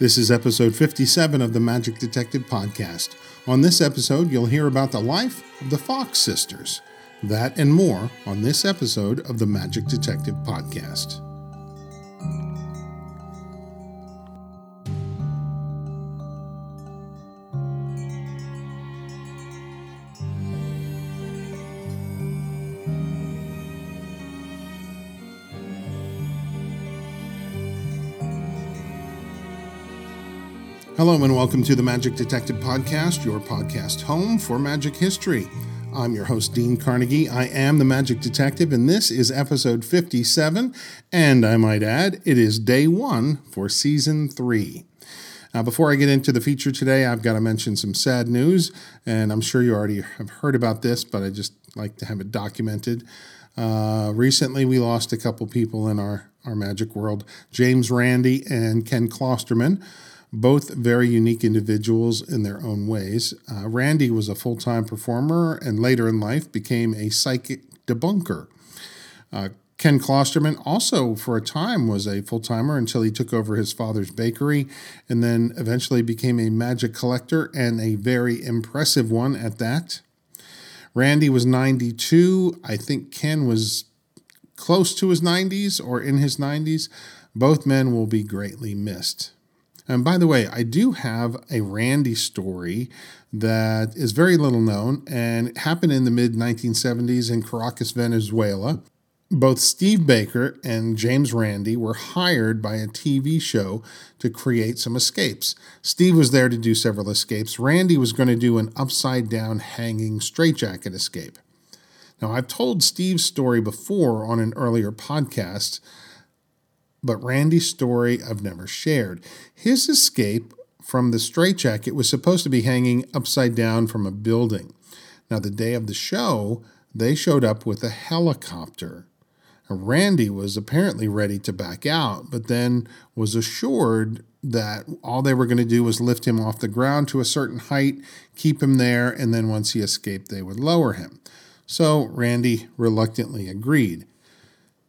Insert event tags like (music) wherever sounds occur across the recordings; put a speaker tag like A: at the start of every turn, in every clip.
A: This is episode 57 of the Magic Detective Podcast. On this episode, you'll hear about the life of the Fox sisters. That and more on this episode of the Magic Detective Podcast. Hello, and welcome to the Magic Detective Podcast, your podcast home for magic history. I'm your host, Dean Carnegie. I am the Magic Detective, and this is episode 57. And I might add, it is day one for season three. Now, before I get into the feature today, I've got to mention some sad news, and I'm sure you already have heard about this, but I just like to have it documented. Uh, recently, we lost a couple people in our, our magic world James Randi and Ken Klosterman both very unique individuals in their own ways. Uh, Randi was a full time performer and later in life became a psychic debunker. Uh, Ken Klosterman also, for a time, was a full timer until he took over his father's bakery and then eventually became a magic collector and a very impressive one at that. Randi was 92. I think Ken was close to his 90s or in his 90s. Both men will be greatly missed. And by the way, I do have a Randi story that is very little known and happened in the mid 1970s in Caracas, Venezuela. Both Steve Baker and James Randi were hired by a TV show to create some escapes. Steve was there to do several escapes. Randi was going to do an upside down hanging straitjacket escape. Now, I've told Steve's story before on an earlier podcast, but Randi's story I've never shared. His escape from the straitjacket was supposed to be hanging upside down from a building. Now, the day of the show, they showed up with a helicopter. Randi was apparently ready to back out, but then was assured that all they were going to do was lift him off the ground to a certain height, keep him there, and then once he escaped, they would lower him. So Randy reluctantly agreed.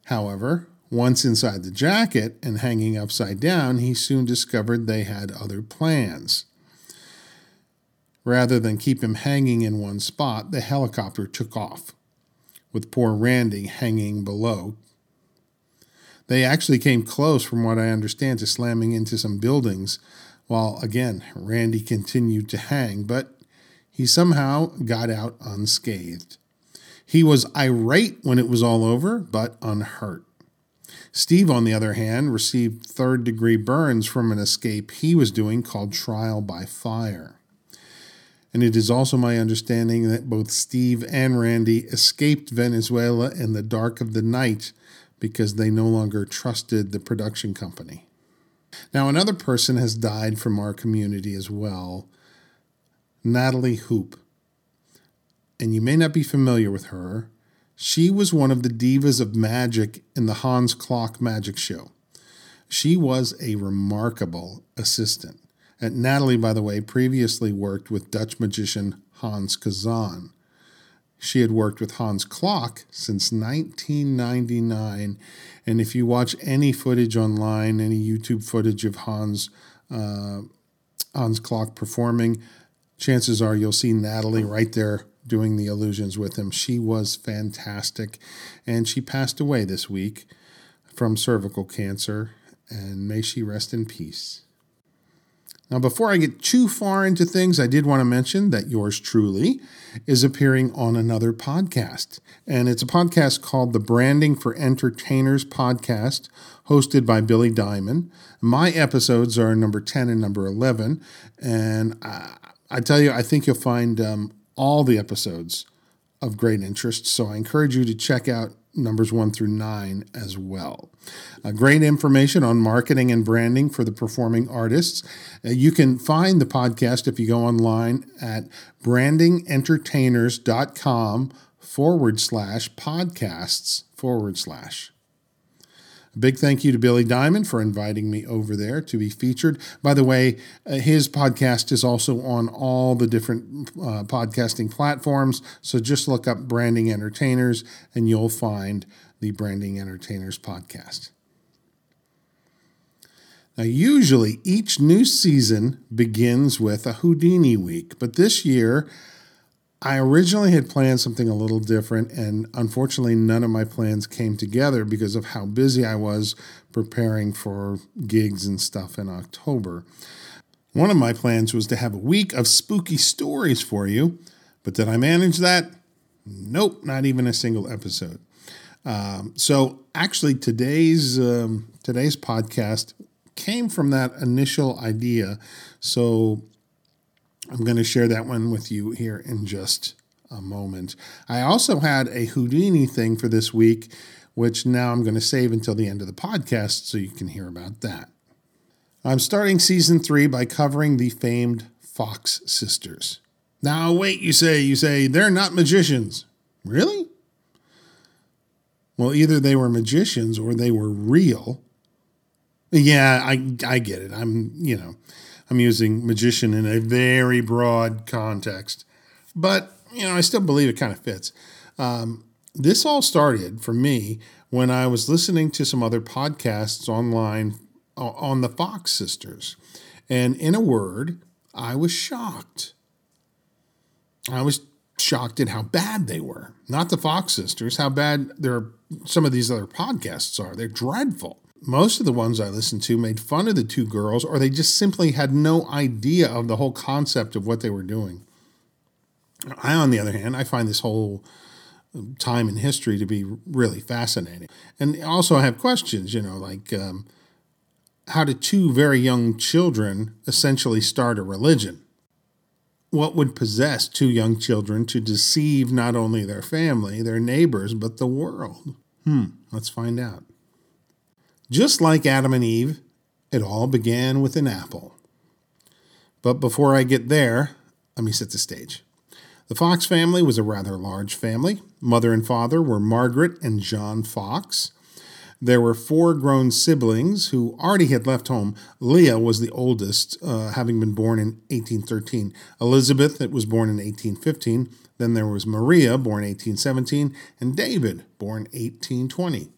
A: However, once inside the jacket and hanging upside down, he soon discovered they had other plans. Rather than keep him hanging in one spot, the helicopter took off, with poor Randi hanging below. They actually came close, from what I understand, to slamming into some buildings, while again, Randi continued to hang, but he somehow got out unscathed. He was irate when it was all over, but unhurt. Steve, on the other hand, received third degree burns from an escape he was doing called Trial by Fire. And it is also my understanding that both Steve and Randi escaped Venezuela in the dark of the night because they no longer trusted the production company. Now, another person has died from our community as well Natalie Hoop. And you may not be familiar with her, she was one of the divas of magic in the Hans Klok Magic Show. She was a remarkable assistant. And Natalie, by the way, previously worked with Dutch magician Hans Kazan. She had worked with Hans Klok since 1999. And if you watch any footage online, any YouTube footage of Hans, uh, Hans Klok performing, chances are you'll see Natalie right there doing the illusions with him. She was fantastic. And she passed away this week from cervical cancer. And may she rest in peace. Now, before I get too far into things, I did want to mention that yours truly is appearing on another podcast. And it's a podcast called the Branding for Entertainers podcast, hosted by Billy Diamond. My episodes are number 10 and number 11. And I, I tell you, I think you'll find um, all the episodes of great interest. So I encourage you to check out numbers one through nine as well. Uh, great information on marketing and branding for the performing artists. Uh, you can find the podcast if you go online at brandingentertainers.com forward slash podcasts forward slash. A big thank you to Billy Diamond for inviting me over there to be featured. By the way, uh, his podcast is also on all the different uh, podcasting platforms. So just look up Branding Entertainers and you'll find the Branding Entertainers podcast. Now, usually each new season begins with a Houdini week, but this year I originally had planned something a little different, and unfortunately, none of my plans came together because of how busy I was preparing for gigs and stuff in October. One of my plans was to have a week of spooky stories for you, but did I manage that? Nope, not even a single episode. Um, so actually, today's um, today's podcast came from that initial idea. So I'm going to share that one with you here in just a moment. I also had a Houdini thing for this week, which now I'm going to save until the end of the podcast so you can hear about that. I'm starting season three by covering the famed Fox sisters. Now, wait, you say, you say, they're not magicians. Really? Well, either they were magicians or they were real. Yeah, I, I get it. I'm, you know, I'm using magician in a very broad context, but you know I still believe it kind of fits. Um, this all started for me when I was listening to some other podcasts online on the Fox sisters, and in a word, I was shocked. I was shocked at how bad they were. Not the Fox sisters, how bad their some of these other podcasts are. They're dreadful most of the ones I listened to made fun of the two girls, or they just simply had no idea of the whole concept of what they were doing. I, on the other hand, I find this whole time in history to be really fascinating. And also, I have questions, you know, like um, how did two very young children essentially start a religion? What would possess two young children to deceive not only their family, their neighbors, but the world? Hmm, let's find out. Just like Adam and Eve, it all began with an apple. But before I get there, let me set the stage. The Fox family was a rather large family. Mother and father were Margaret and John Fox. There were four grown siblings who already had left home. Leah was the oldest, uh, having been born in 1813. Elizabeth, that was born in 1815. Then there was Maria, born 1817, and David, born 1820.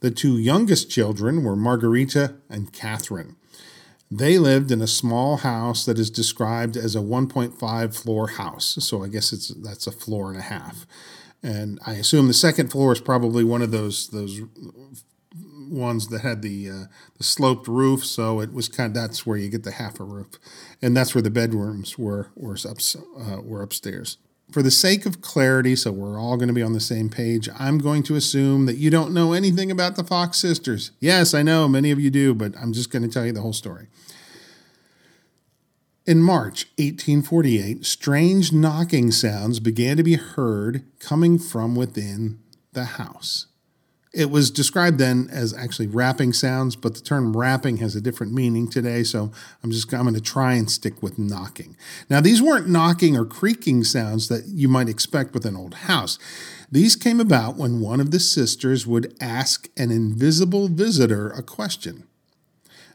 A: The two youngest children were Margarita and Catherine. They lived in a small house that is described as a 1.5 floor house. So I guess it's that's a floor and a half. And I assume the second floor is probably one of those those ones that had the uh, the sloped roof. So it was kind of that's where you get the half a roof, and that's where the bedrooms were were up uh, were upstairs for the sake of clarity, so we're all going to be on the same page, I'm going to assume that you don't know anything about the Fox sisters. Yes, I know many of you do, but I'm just going to tell you the whole story. In March 1848, strange knocking sounds began to be heard coming from within the house. It was described then as actually rapping sounds, but the term rapping has a different meaning today, so I'm just I'm going to try and stick with knocking. Now, these weren't knocking or creaking sounds that you might expect with an old house. These came about when one of the sisters would ask an invisible visitor a question.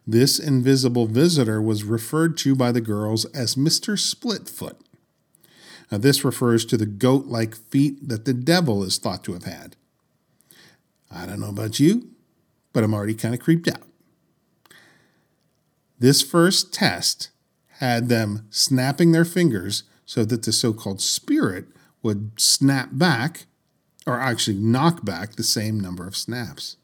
A: This invisible visitor was referred to by the girls as Mr. Splitfoot. Now, this refers to the goat like feet that the devil is thought to have had. I don't know about you, but I'm already kind of creeped out. This first test had them snapping their fingers so that the so called spirit would snap back, or actually knock back, the same number of snaps.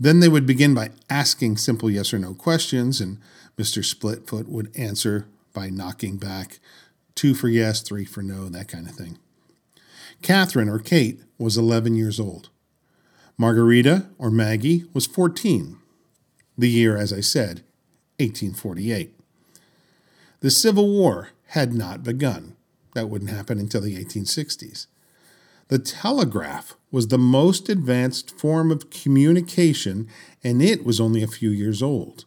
A: Then they would begin by asking simple yes or no questions, and Mr. Splitfoot would answer by knocking back two for yes, three for no, that kind of thing. Catherine, or Kate, was 11 years old. Margarita, or Maggie, was 14. The year, as I said, 1848. The Civil War had not begun. That wouldn't happen until the 1860s. The telegraph was the most advanced form of communication, and it was only a few years old.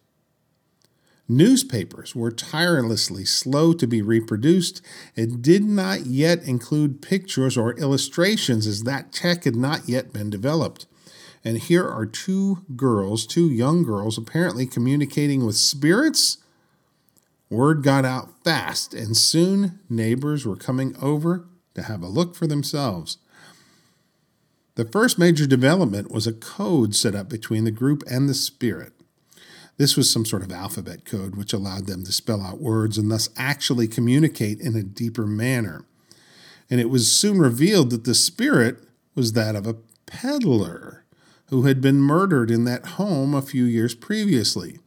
A: Newspapers were tirelessly slow to be reproduced and did not yet include pictures or illustrations, as that tech had not yet been developed. And here are two girls, two young girls, apparently communicating with spirits. Word got out fast, and soon neighbors were coming over to have a look for themselves. The first major development was a code set up between the group and the spirit. This was some sort of alphabet code which allowed them to spell out words and thus actually communicate in a deeper manner. And it was soon revealed that the spirit was that of a peddler who had been murdered in that home a few years previously.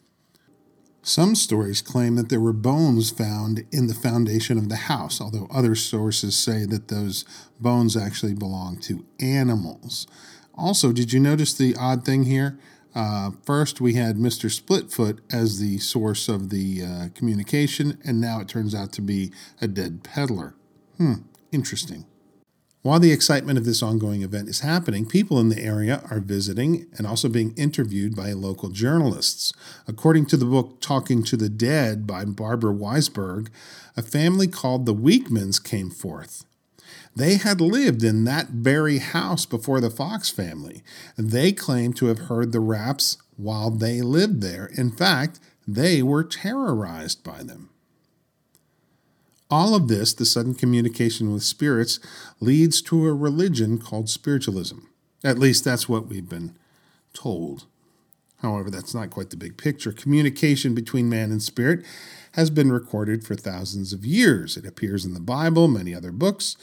A: Some stories claim that there were bones found in the foundation of the house, although other sources say that those bones actually belong to animals. Also, did you notice the odd thing here? Uh, first, we had Mr. Splitfoot as the source of the uh, communication, and now it turns out to be a dead peddler. Hmm, interesting. While the excitement of this ongoing event is happening, people in the area are visiting and also being interviewed by local journalists. According to the book Talking to the Dead by Barbara Weisberg, a family called the Weekmans came forth. They had lived in that very house before the Fox family, they claimed to have heard the raps while they lived there. In fact, they were terrorized by them. All of this, the sudden communication with spirits, leads to a religion called spiritualism. At least that's what we've been told. However, that's not quite the big picture. Communication between man and spirit has been recorded for thousands of years. It appears in the Bible, many other books.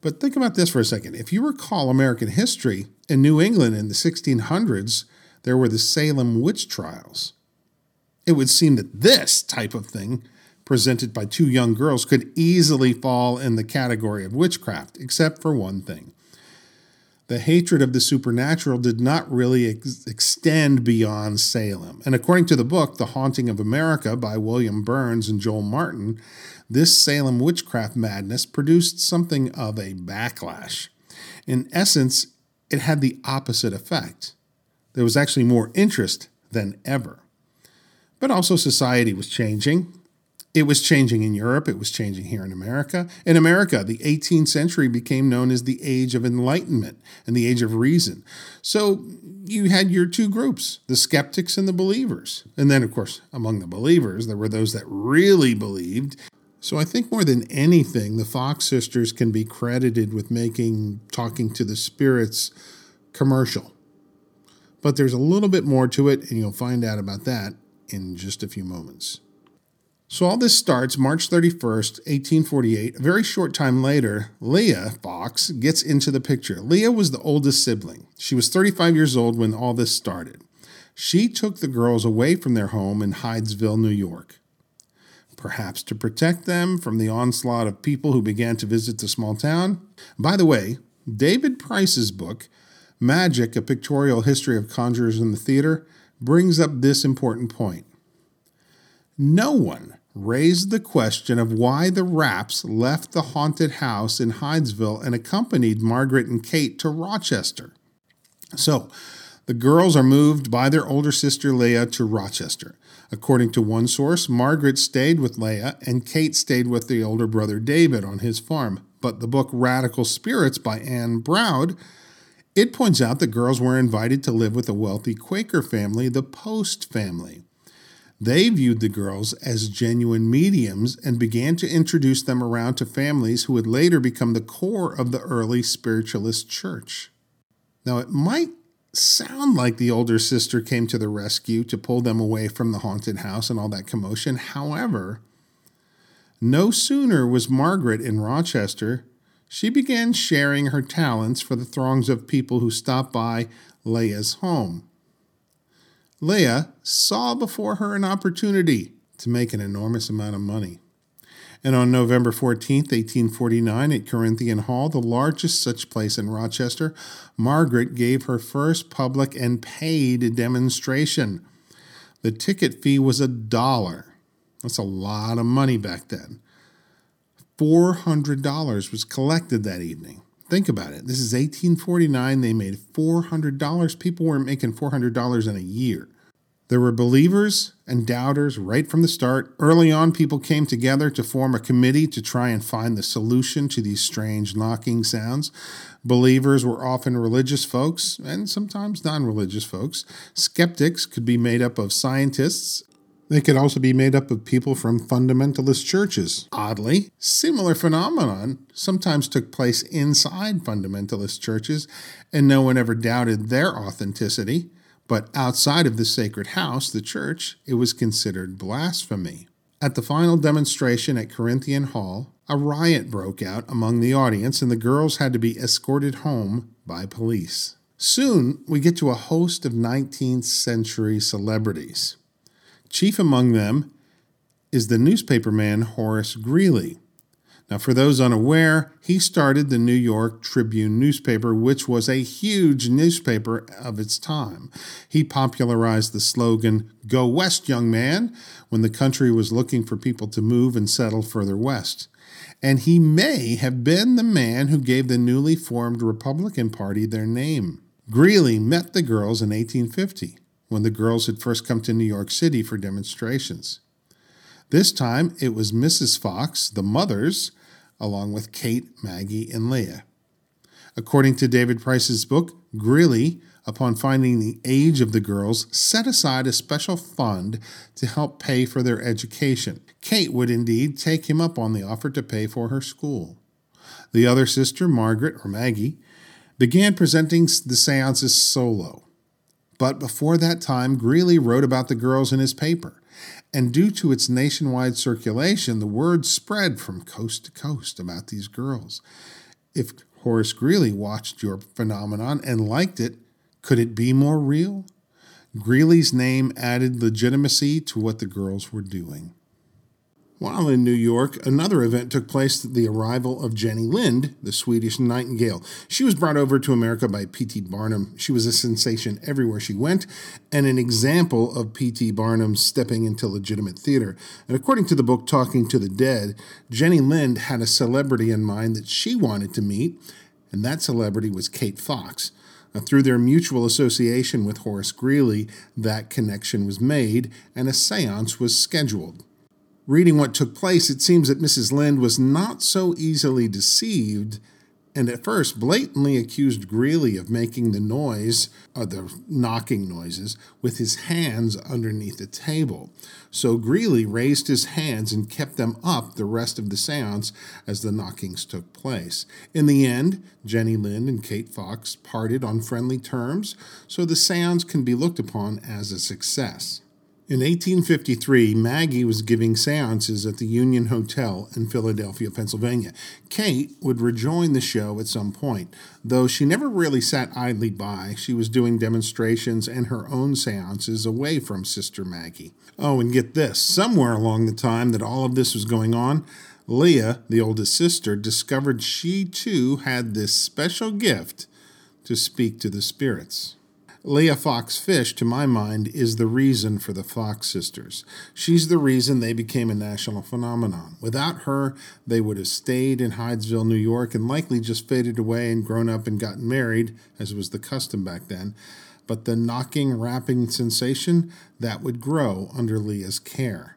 A: But think about this for a second. If you recall American history, in New England in the 1600s, there were the Salem witch trials. It would seem that this type of thing presented by two young girls could easily fall in the category of witchcraft, except for one thing. The hatred of the supernatural did not really ex- extend beyond Salem. And according to the book, The Haunting of America by William Birnes and Joel Martin, this Salem witchcraft madness produced something of a backlash. In essence, it had the opposite effect. There was actually more interest than ever. But also, society was changing. It was changing in Europe, it was changing here in America. In America, the 18th century became known as the Age of Enlightenment and the Age of Reason. So you had your two groups, the skeptics and the believers. And then, of course, among the believers, there were those that really believed. So I think more than anything, the Fox sisters can be credited with making Talking to the Spirits commercial. But there's a little bit more to it, and you'll find out about that in just a few moments. So all this starts March 31st, 1848. A very short time later, Leah Fox gets into the picture. Leah was the oldest sibling. She was 35 years old when all this started. She took the girls away from their home in Hydesville, New York. Perhaps to protect them from the onslaught of people who began to visit the small town. By the way, David Price's book, Magic, A Pictorial History of Conjurers in the Theater, brings up this important point. No one raised the question of why the raps left the haunted house in Hydesville and accompanied Margaret and Kate to Rochester. So, the girls are moved by their older sister Leah to Rochester. According to one source, Margaret stayed with Leah and Kate stayed with the older brother David on his farm. But the book Radical Spirits by Ann Braude, it points out the girls were invited to live with a wealthy Quaker family, the Post family. They viewed the girls as genuine mediums and began to introduce them around to families who would later become the core of the early spiritualist church. Now, it might sound like the older sister came to the rescue to pull them away from the haunted house and all that commotion. However, no sooner was Margaret in Rochester, she began sharing her talents for the throngs of people who stopped by Leah's home. Leah saw before her an opportunity to make an enormous amount of money. And on November 14, 1849, at Corinthian Hall, the largest such place in Rochester, Margaret gave her first public and paid demonstration. The ticket fee was a dollar. That's a lot of money back then. $400 was collected that evening. Think about it. This is 1849. They made $400. People weren't making $400 in a year. There were believers and doubters right from the start. Early on, people came together to form a committee to try and find the solution to these strange knocking sounds. Believers were often religious folks and sometimes non religious folks. Skeptics could be made up of scientists they could also be made up of people from fundamentalist churches. Oddly, similar phenomenon sometimes took place inside fundamentalist churches, and no one ever doubted their authenticity. But outside of the sacred house, the church, it was considered blasphemy. At the final demonstration at Corinthian Hall, a riot broke out among the audience, and the girls had to be escorted home by police. Soon, we get to a host of 19th century celebrities. Chief among them is the newspaperman Horace Greeley. Now, for those unaware, he started the New York Tribune newspaper, which was a huge newspaper of its time. He popularized the slogan, Go West, young man, when the country was looking for people to move and settle further west. And he may have been the man who gave the newly formed Republican Party their name. Greeley met the girls in 1850 when the girls had first come to New York City for demonstrations. This time it was Mrs. Fox, the mothers, along with Kate, Maggie, and Leah. According to David Price's book, Greeley, upon finding the age of the girls, set aside a special fund to help pay for their education. Kate would indeed take him up on the offer to pay for her school. The other sister, Margaret or Maggie, began presenting the seances solo. But before that time, Greeley wrote about the girls in his paper and due to its nationwide circulation, the word spread from coast to coast about these girls. If Horace Greeley watched your phenomenon and liked it, could it be more real? Greeley's name added legitimacy to what the girls were doing. While in New York, another event took place the arrival of Jenny Lind, the Swedish nightingale. She was brought over to America by P.T. Barnum. She was a sensation everywhere she went, and an example of P.T. Barnum stepping into legitimate theater. And according to the book Talking to the Dead, Jenny Lind had a celebrity in mind that she wanted to meet, and that celebrity was Kate Fox. Now, through their mutual association with Horace Greeley, that connection was made, and a seance was scheduled. Reading what took place, it seems that Mrs. Lind was not so easily deceived and at first blatantly accused Greeley of making the noise, or uh, the knocking noises, with his hands underneath the table. So Greeley raised his hands and kept them up the rest of the seance as the knockings took place. In the end, Jenny Lind and Kate Fox parted on friendly terms, so the seance can be looked upon as a success. In 1853, Maggie was giving seances at the Union Hotel in Philadelphia, Pennsylvania. Kate would rejoin the show at some point, though she never really sat idly by. She was doing demonstrations and her own seances away from Sister Maggie. Oh, and get this somewhere along the time that all of this was going on, Leah, the oldest sister, discovered she too had this special gift to speak to the spirits. Leah Fox Fish, to my mind, is the reason for the Fox sisters. She's the reason they became a national phenomenon. Without her, they would have stayed in Hydesville, New York, and likely just faded away and grown up and gotten married, as was the custom back then. But the knocking, rapping sensation, that would grow under Leah's care.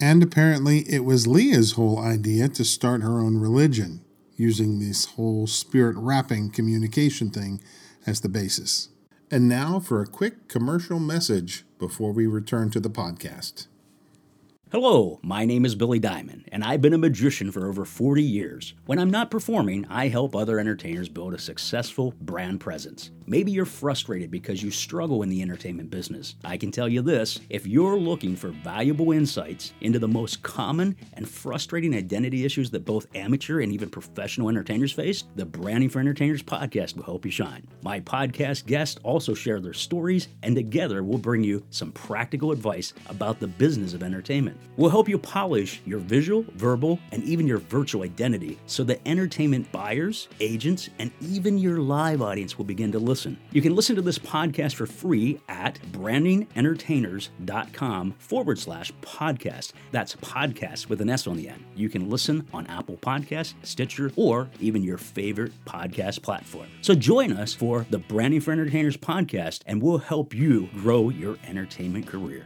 A: And apparently, it was Leah's whole idea to start her own religion, using this whole spirit rapping communication thing as the basis. And now for a quick commercial message before we return to the podcast.
B: Hello, my name is Billy Diamond, and I've been a magician for over 40 years. When I'm not performing, I help other entertainers build a successful brand presence. Maybe you're frustrated because you struggle in the entertainment business. I can tell you this if you're looking for valuable insights into the most common and frustrating identity issues that both amateur and even professional entertainers face, the Branding for Entertainers podcast will help you shine. My podcast guests also share their stories, and together we'll bring you some practical advice about the business of entertainment. We'll help you polish your visual, verbal, and even your virtual identity so that entertainment buyers, agents, and even your live audience will begin to listen. You can listen to this podcast for free at brandingentertainers.com forward slash podcast. That's podcast with an S on the end. You can listen on Apple Podcasts, Stitcher, or even your favorite podcast platform. So join us for the Branding for Entertainers podcast, and we'll help you grow your entertainment career.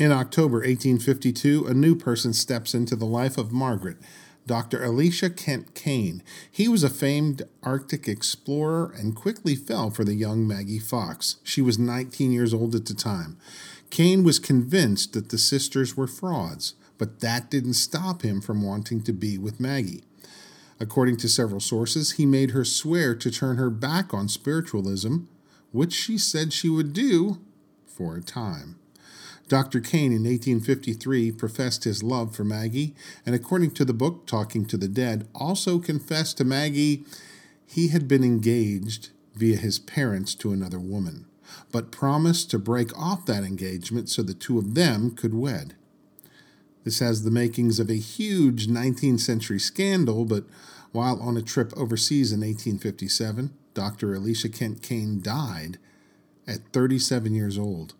A: In October 1852, a new person steps into the life of Margaret, Dr. Elisha Kent Kane. He was a famed Arctic explorer and quickly fell for the young Maggie Fox. She was 19 years old at the time. Kane was convinced that the sisters were frauds, but that didn't stop him from wanting to be with Maggie. According to several sources, he made her swear to turn her back on spiritualism, which she said she would do for a time. Dr. Kane in 1853 professed his love for Maggie, and according to the book Talking to the Dead, also confessed to Maggie he had been engaged via his parents to another woman, but promised to break off that engagement so the two of them could wed. This has the makings of a huge 19th century scandal, but while on a trip overseas in 1857, Dr. Elisha Kent Kane died at 37 years old.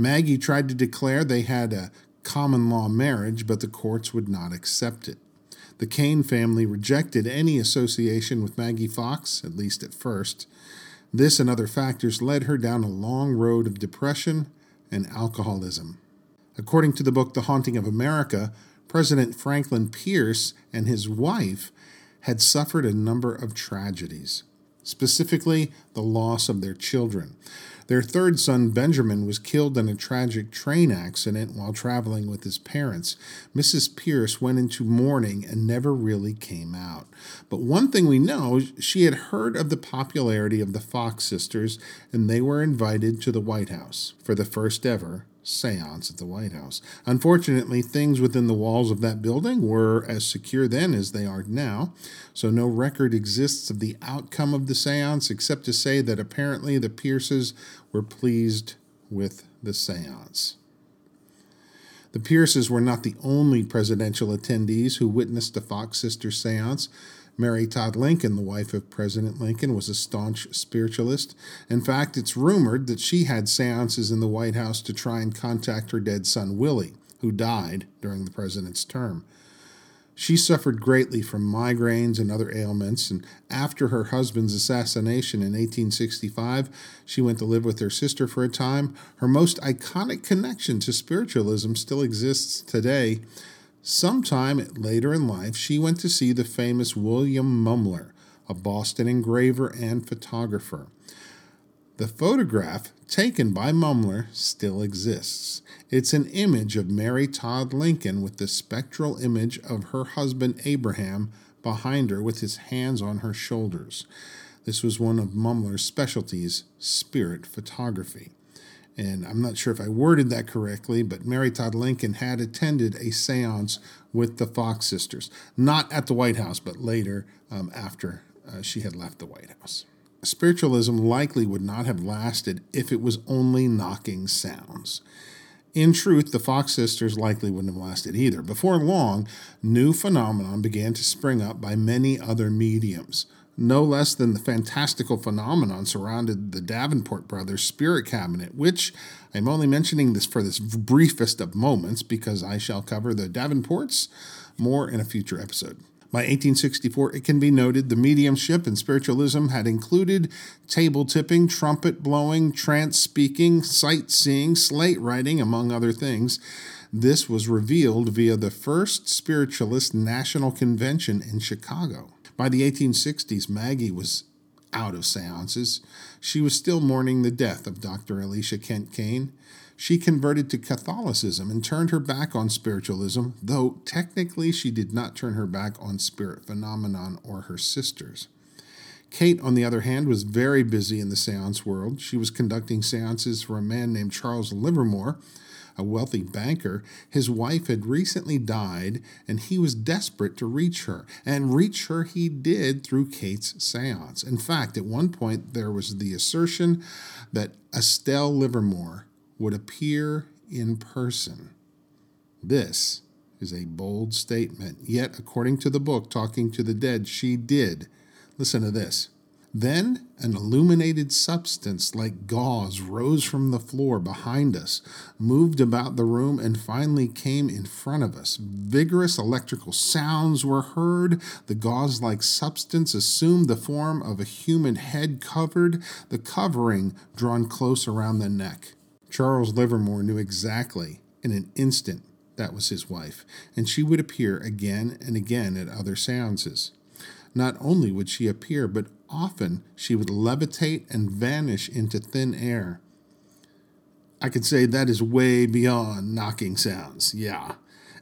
A: Maggie tried to declare they had a common law marriage, but the courts would not accept it. The Kane family rejected any association with Maggie Fox, at least at first. This and other factors led her down a long road of depression and alcoholism. According to the book The Haunting of America, President Franklin Pierce and his wife had suffered a number of tragedies, specifically the loss of their children. Their third son, Benjamin, was killed in a tragic train accident while traveling with his parents. Mrs. Pierce went into mourning and never really came out. But one thing we know, she had heard of the popularity of the Fox sisters, and they were invited to the White House for the first ever seance at the White House. Unfortunately, things within the walls of that building were as secure then as they are now, so no record exists of the outcome of the seance except to say that apparently the Pierces were pleased with the seance. The Pierces were not the only presidential attendees who witnessed the Fox Sisters seance. Mary Todd Lincoln, the wife of President Lincoln, was a staunch spiritualist. In fact, it's rumored that she had seances in the White House to try and contact her dead son, Willie, who died during the president's term. She suffered greatly from migraines and other ailments, and after her husband's assassination in 1865, she went to live with her sister for a time. Her most iconic connection to spiritualism still exists today. Sometime later in life, she went to see the famous William Mumler, a Boston engraver and photographer. The photograph taken by Mumler still exists. It's an image of Mary Todd Lincoln with the spectral image of her husband Abraham behind her with his hands on her shoulders. This was one of Mumler's specialties, spirit photography and I'm not sure if I worded that correctly, but Mary Todd Lincoln had attended a seance with the Fox sisters, not at the White House, but later um, after uh, she had left the White House. Spiritualism likely would not have lasted if it was only knocking sounds. In truth, the Fox sisters likely wouldn't have lasted either. Before long, new phenomenon began to spring up by many other mediums no less than the fantastical phenomenon surrounded the Davenport brothers' spirit cabinet, which I'm only mentioning this for this briefest of moments because I shall cover the Davenports more in a future episode. By 1864, it can be noted the mediumship and spiritualism had included table tipping, trumpet blowing, trance speaking, sightseeing, slate writing, among other things. This was revealed via the first Spiritualist National Convention in Chicago. By the 1860s, Maggie was out of seances. She was still mourning the death of Dr. Elisha Kent Kane. She converted to Catholicism and turned her back on spiritualism, though technically she did not turn her back on spirit phenomenon or her sisters. Kate, on the other hand, was very busy in the seance world. She was conducting seances for a man named Charles Livermore, a wealthy banker, his wife had recently died and he was desperate to reach her. And reach her he did through Kate's seance. In fact, at one point there was the assertion that Estelle Livermore would appear in person. This is a bold statement, yet, according to the book Talking to the Dead, she did. Listen to this. Then an illuminated substance like gauze rose from the floor behind us, moved about the room, and finally came in front of us. Vigorous electrical sounds were heard. The gauze like substance assumed the form of a human head covered, the covering drawn close around the neck. Charles Livermore knew exactly, in an instant, that was his wife, and she would appear again and again at other seances. Not only would she appear, but often she would levitate and vanish into thin air. I could say that is way beyond knocking sounds, yeah.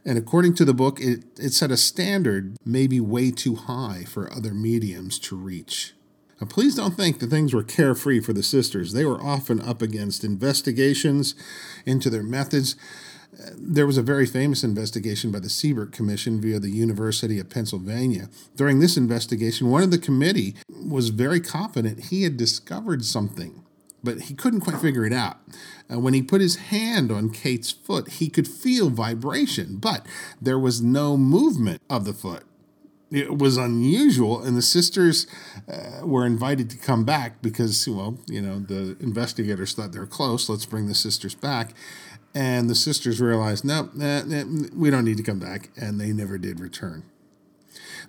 A: And according to the book, it, it set a standard maybe way too high for other mediums to reach. Now, please don't think that things were carefree for the sisters. They were often up against investigations into their methods. There was a very famous investigation by the Seybert Commission via the University of Pennsylvania. During this investigation, one of the committee was very confident he had discovered something, but he couldn't quite figure it out. Uh, when he put his hand on Kate's foot, he could feel vibration, but there was no movement of the foot it was unusual, and the sisters uh, were invited to come back because, well, you know, the investigators thought they were close. Let's bring the sisters back. And the sisters realized, no, nah, eh, nah, eh, we don't need to come back. And they never did return.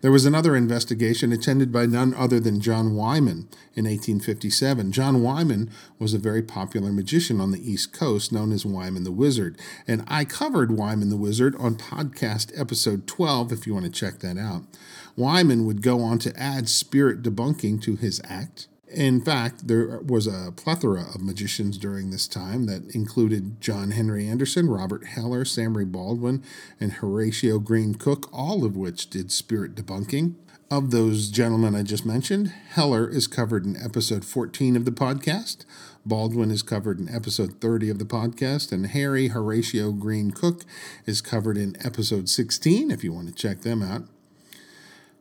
A: There was another investigation attended by none other than John Wyman in 1857. John Wyman was a very popular magician on the East Coast known as Wyman the Wizard. And I covered Wyman the Wizard on podcast episode 12 if you want to check that out. Wyman would go on to add spirit debunking to his act. In fact, there was a plethora of magicians during this time that included John Henry Anderson, Robert Heller, Samuel Baldwin, and Horatio Green Cook, all of which did spirit debunking. Of those gentlemen I just mentioned, Heller is covered in episode 14 of the podcast. Baldwin is covered in episode 30 of the podcast, and Harry Horatio Green Cook is covered in episode 16 if you want to check them out.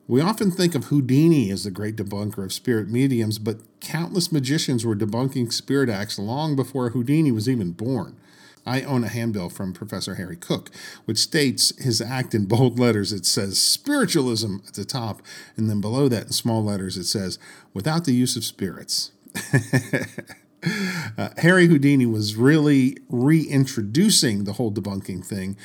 A: We often think of Houdini as the great debunker of spirit mediums, but countless magicians were debunking spirit acts long before Houdini was even born. I own a handbill from Professor Harry Cook, which states his act in bold letters. It says spiritualism at the top, and then below that in small letters it says without the use of spirits. (laughs) uh, Harry Houdini was really reintroducing the whole debunking thing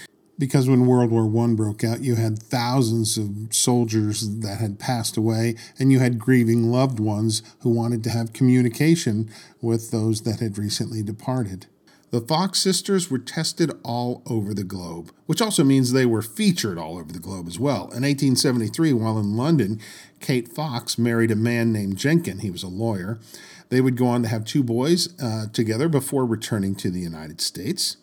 A: because when World War One broke out, you had thousands of soldiers that had passed away, and you had grieving loved ones who wanted to have communication with those that had recently departed. The Fox sisters were tested all over the globe, which also means they were featured all over the globe as well. In 1873, while in London, Kate Fox married a man named Jencken. He was a lawyer. They would go on to have two boys uh, together before returning to the United States.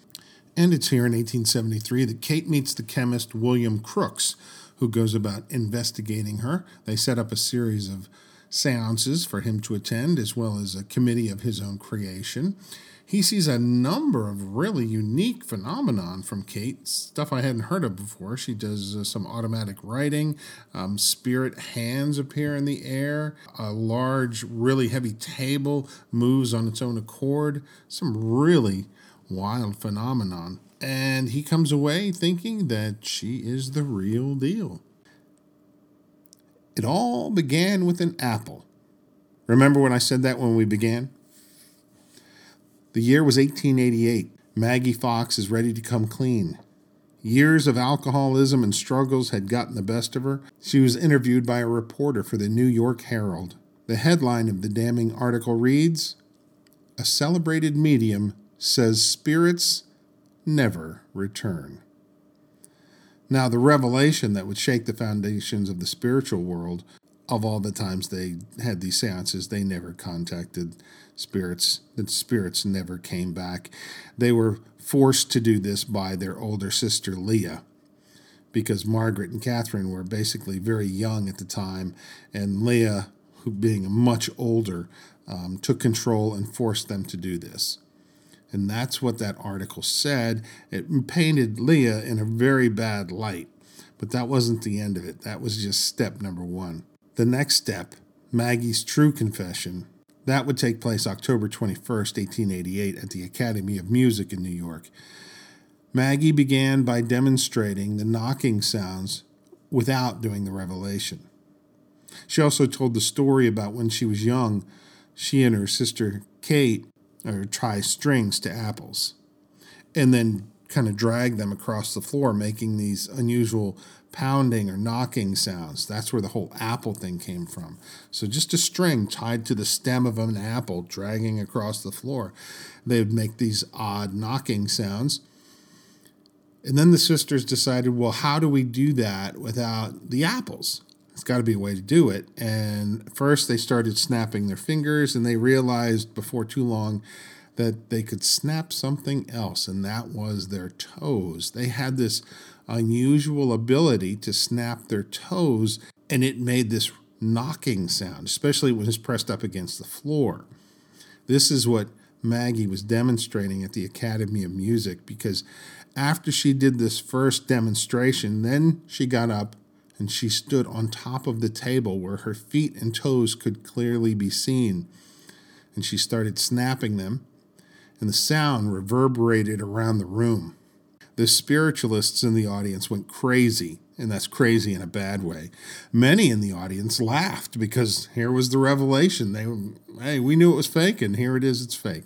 A: And it's here in 1873 that Kate meets the chemist William Crookes, who goes about investigating her. They set up a series of seances for him to attend, as well as a committee of his own creation. He sees a number of really unique phenomenon from Kate, stuff I hadn't heard of before. She does uh, some automatic writing, um, spirit hands appear in the air, a large, really heavy table moves on its own accord. Some really wild phenomenon. And he comes away thinking that she is the real deal. It all began with an apple. Remember when I said that when we began? The year was 1888. Maggie Fox is ready to come clean. Years of alcoholism and struggles had gotten the best of her. She was interviewed by a reporter for the New York Herald. The headline of the damning article reads A celebrated medium says spirits never return. Now, the revelation that would shake the foundations of the spiritual world of all the times they had these seances, they never contacted spirits. The spirits never came back. They were forced to do this by their older sister, Leah, because Margaret and Catherine were basically very young at the time, and Leah, who being much older, um, took control and forced them to do this. And that's what that article said. It painted Leah in a very bad light. But that wasn't the end of it. That was just step number one. The next step, Maggie's true confession, that would take place October 21st, 1888, at the Academy of Music in New York. Maggie began by demonstrating the knocking sounds without doing the revelation. She also told the story about when she was young, she and her sister Kate or tie strings to apples and then kind of drag them across the floor, making these unusual pounding or knocking sounds. That's where the whole apple thing came from. So just a string tied to the stem of an apple dragging across the floor. They would make these odd knocking sounds. And then the sisters decided, well, how do we do that without the apples? It's got to be a way to do it. And first, they started snapping their fingers, and they realized before too long that they could snap something else, and that was their toes. They had this unusual ability to snap their toes, and it made this knocking sound, especially when it's pressed up against the floor. This is what Maggie was demonstrating at the Academy of Music because after she did this first demonstration, then she got up and she stood on top of the table where her feet and toes could clearly be seen. And she started snapping them, and the sound reverberated around the room. The spiritualists in the audience went crazy, and that's crazy in a bad way. Many in the audience laughed because here was the revelation. They, hey, we knew it was fake, and here it is, it's fake.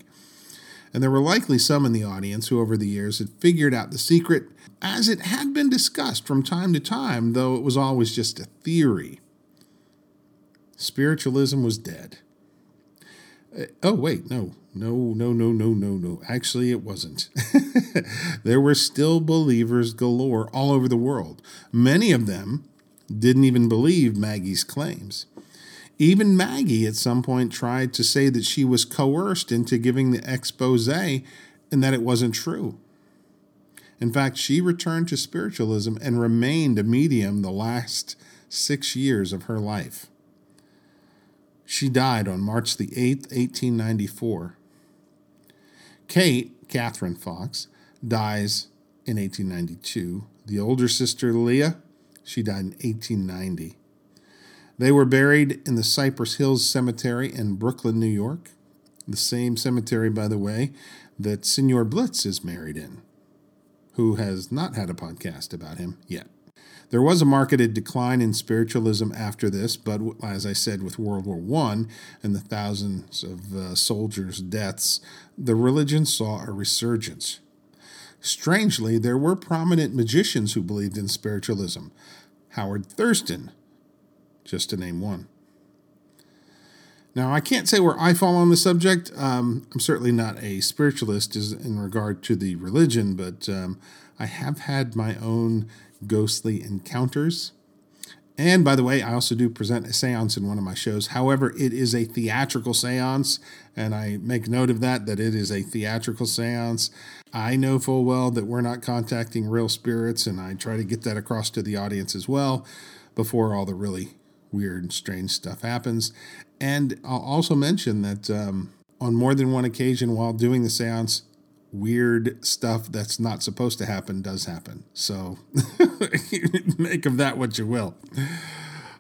A: And there were likely some in the audience who, over the years, had figured out the secret as it had been discussed from time to time, though it was always just a theory. Spiritualism was dead. Uh, oh, wait, no, no, no, no, no, no, no. Actually, it wasn't. (laughs) there were still believers galore all over the world. Many of them didn't even believe Maggie's claims. Even Maggie at some point tried to say that she was coerced into giving the expose and that it wasn't true. In fact, she returned to spiritualism and remained a medium the last six years of her life. She died on March the 8th, 1894. Kate, Catherine Fox, dies in 1892. The older sister, Leah, she died in 1890. They were buried in the Cypress Hills Cemetery in Brooklyn, New York. The same cemetery, by the way, that Signor Blitz is married in, who has not had a podcast about him yet. There was a marketed decline in spiritualism after this, but as I said, with World War I and the thousands of uh, soldiers' deaths, the religion saw a resurgence. Strangely, there were prominent magicians who believed in spiritualism. Howard Thurston, just to name one. Now, I can't say where I fall on the subject. Um, I'm certainly not a spiritualist in regard to the religion, but um, I have had my own ghostly encounters. And by the way, I also do present a seance in one of my shows. However, it is a theatrical seance, and I make note of that, that it is a theatrical seance. I know full well that we're not contacting real spirits, and I try to get that across to the audience as well before all the really weird, strange stuff happens. And I'll also mention that um, on more than one occasion while doing the seance, weird stuff that's not supposed to happen does happen. So (laughs) make of that what you will.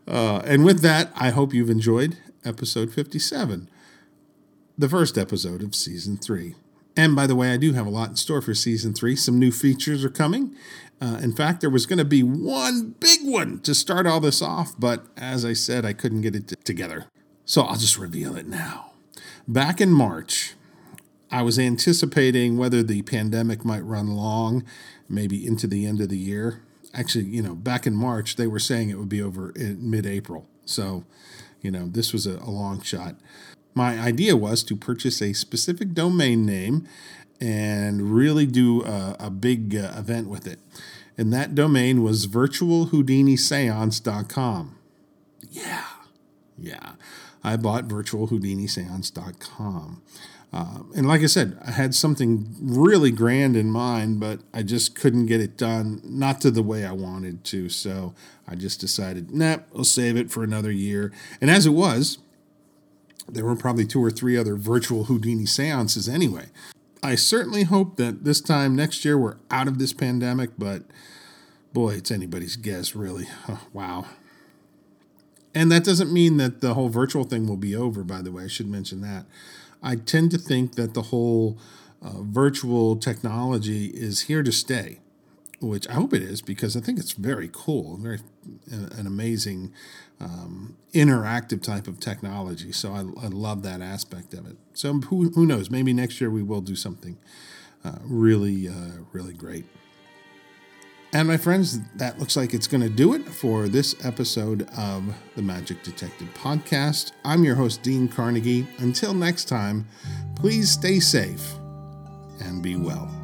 A: Uh, and with that, I hope you've enjoyed episode 57, the first episode of season three. And by the way, I do have a lot in store for season three. Some new features are coming. Uh, in fact, there was going to be one big one to start all this off, but as I said, I couldn't get it t- together. So I'll just reveal it now. Back in March, I was anticipating whether the pandemic might run long, maybe into the end of the year. Actually, you know, back in March, they were saying it would be over in mid April. So, you know, this was a, a long shot. My idea was to purchase a specific domain name and really do a, a big uh, event with it. And that domain was virtualhoudiniseance.com. Yeah, yeah. I bought virtualhoudiniseance.com. Uh, and like I said, I had something really grand in mind, but I just couldn't get it done, not to the way I wanted to. So I just decided, nah, I'll save it for another year. And as it was, there were probably two or three other virtual Houdini seances anyway. I certainly hope that this time next year we're out of this pandemic, but boy, it's anybody's guess, really. Oh, (laughs) wow. And that doesn't mean that the whole virtual thing will be over, by the way. I should mention that. I tend to think that the whole uh, virtual technology is here to stay which I hope it is because I think it's very cool, very uh, an amazing um, interactive type of technology. So I, I, love that aspect of it. So who, who knows? Maybe next year we will do something uh, really, uh, really great. And my friends, that looks like it's going to do it for this episode of the Magic Detective Podcast. I'm your host, Dean Carnegie. Until next time, please stay safe and be well.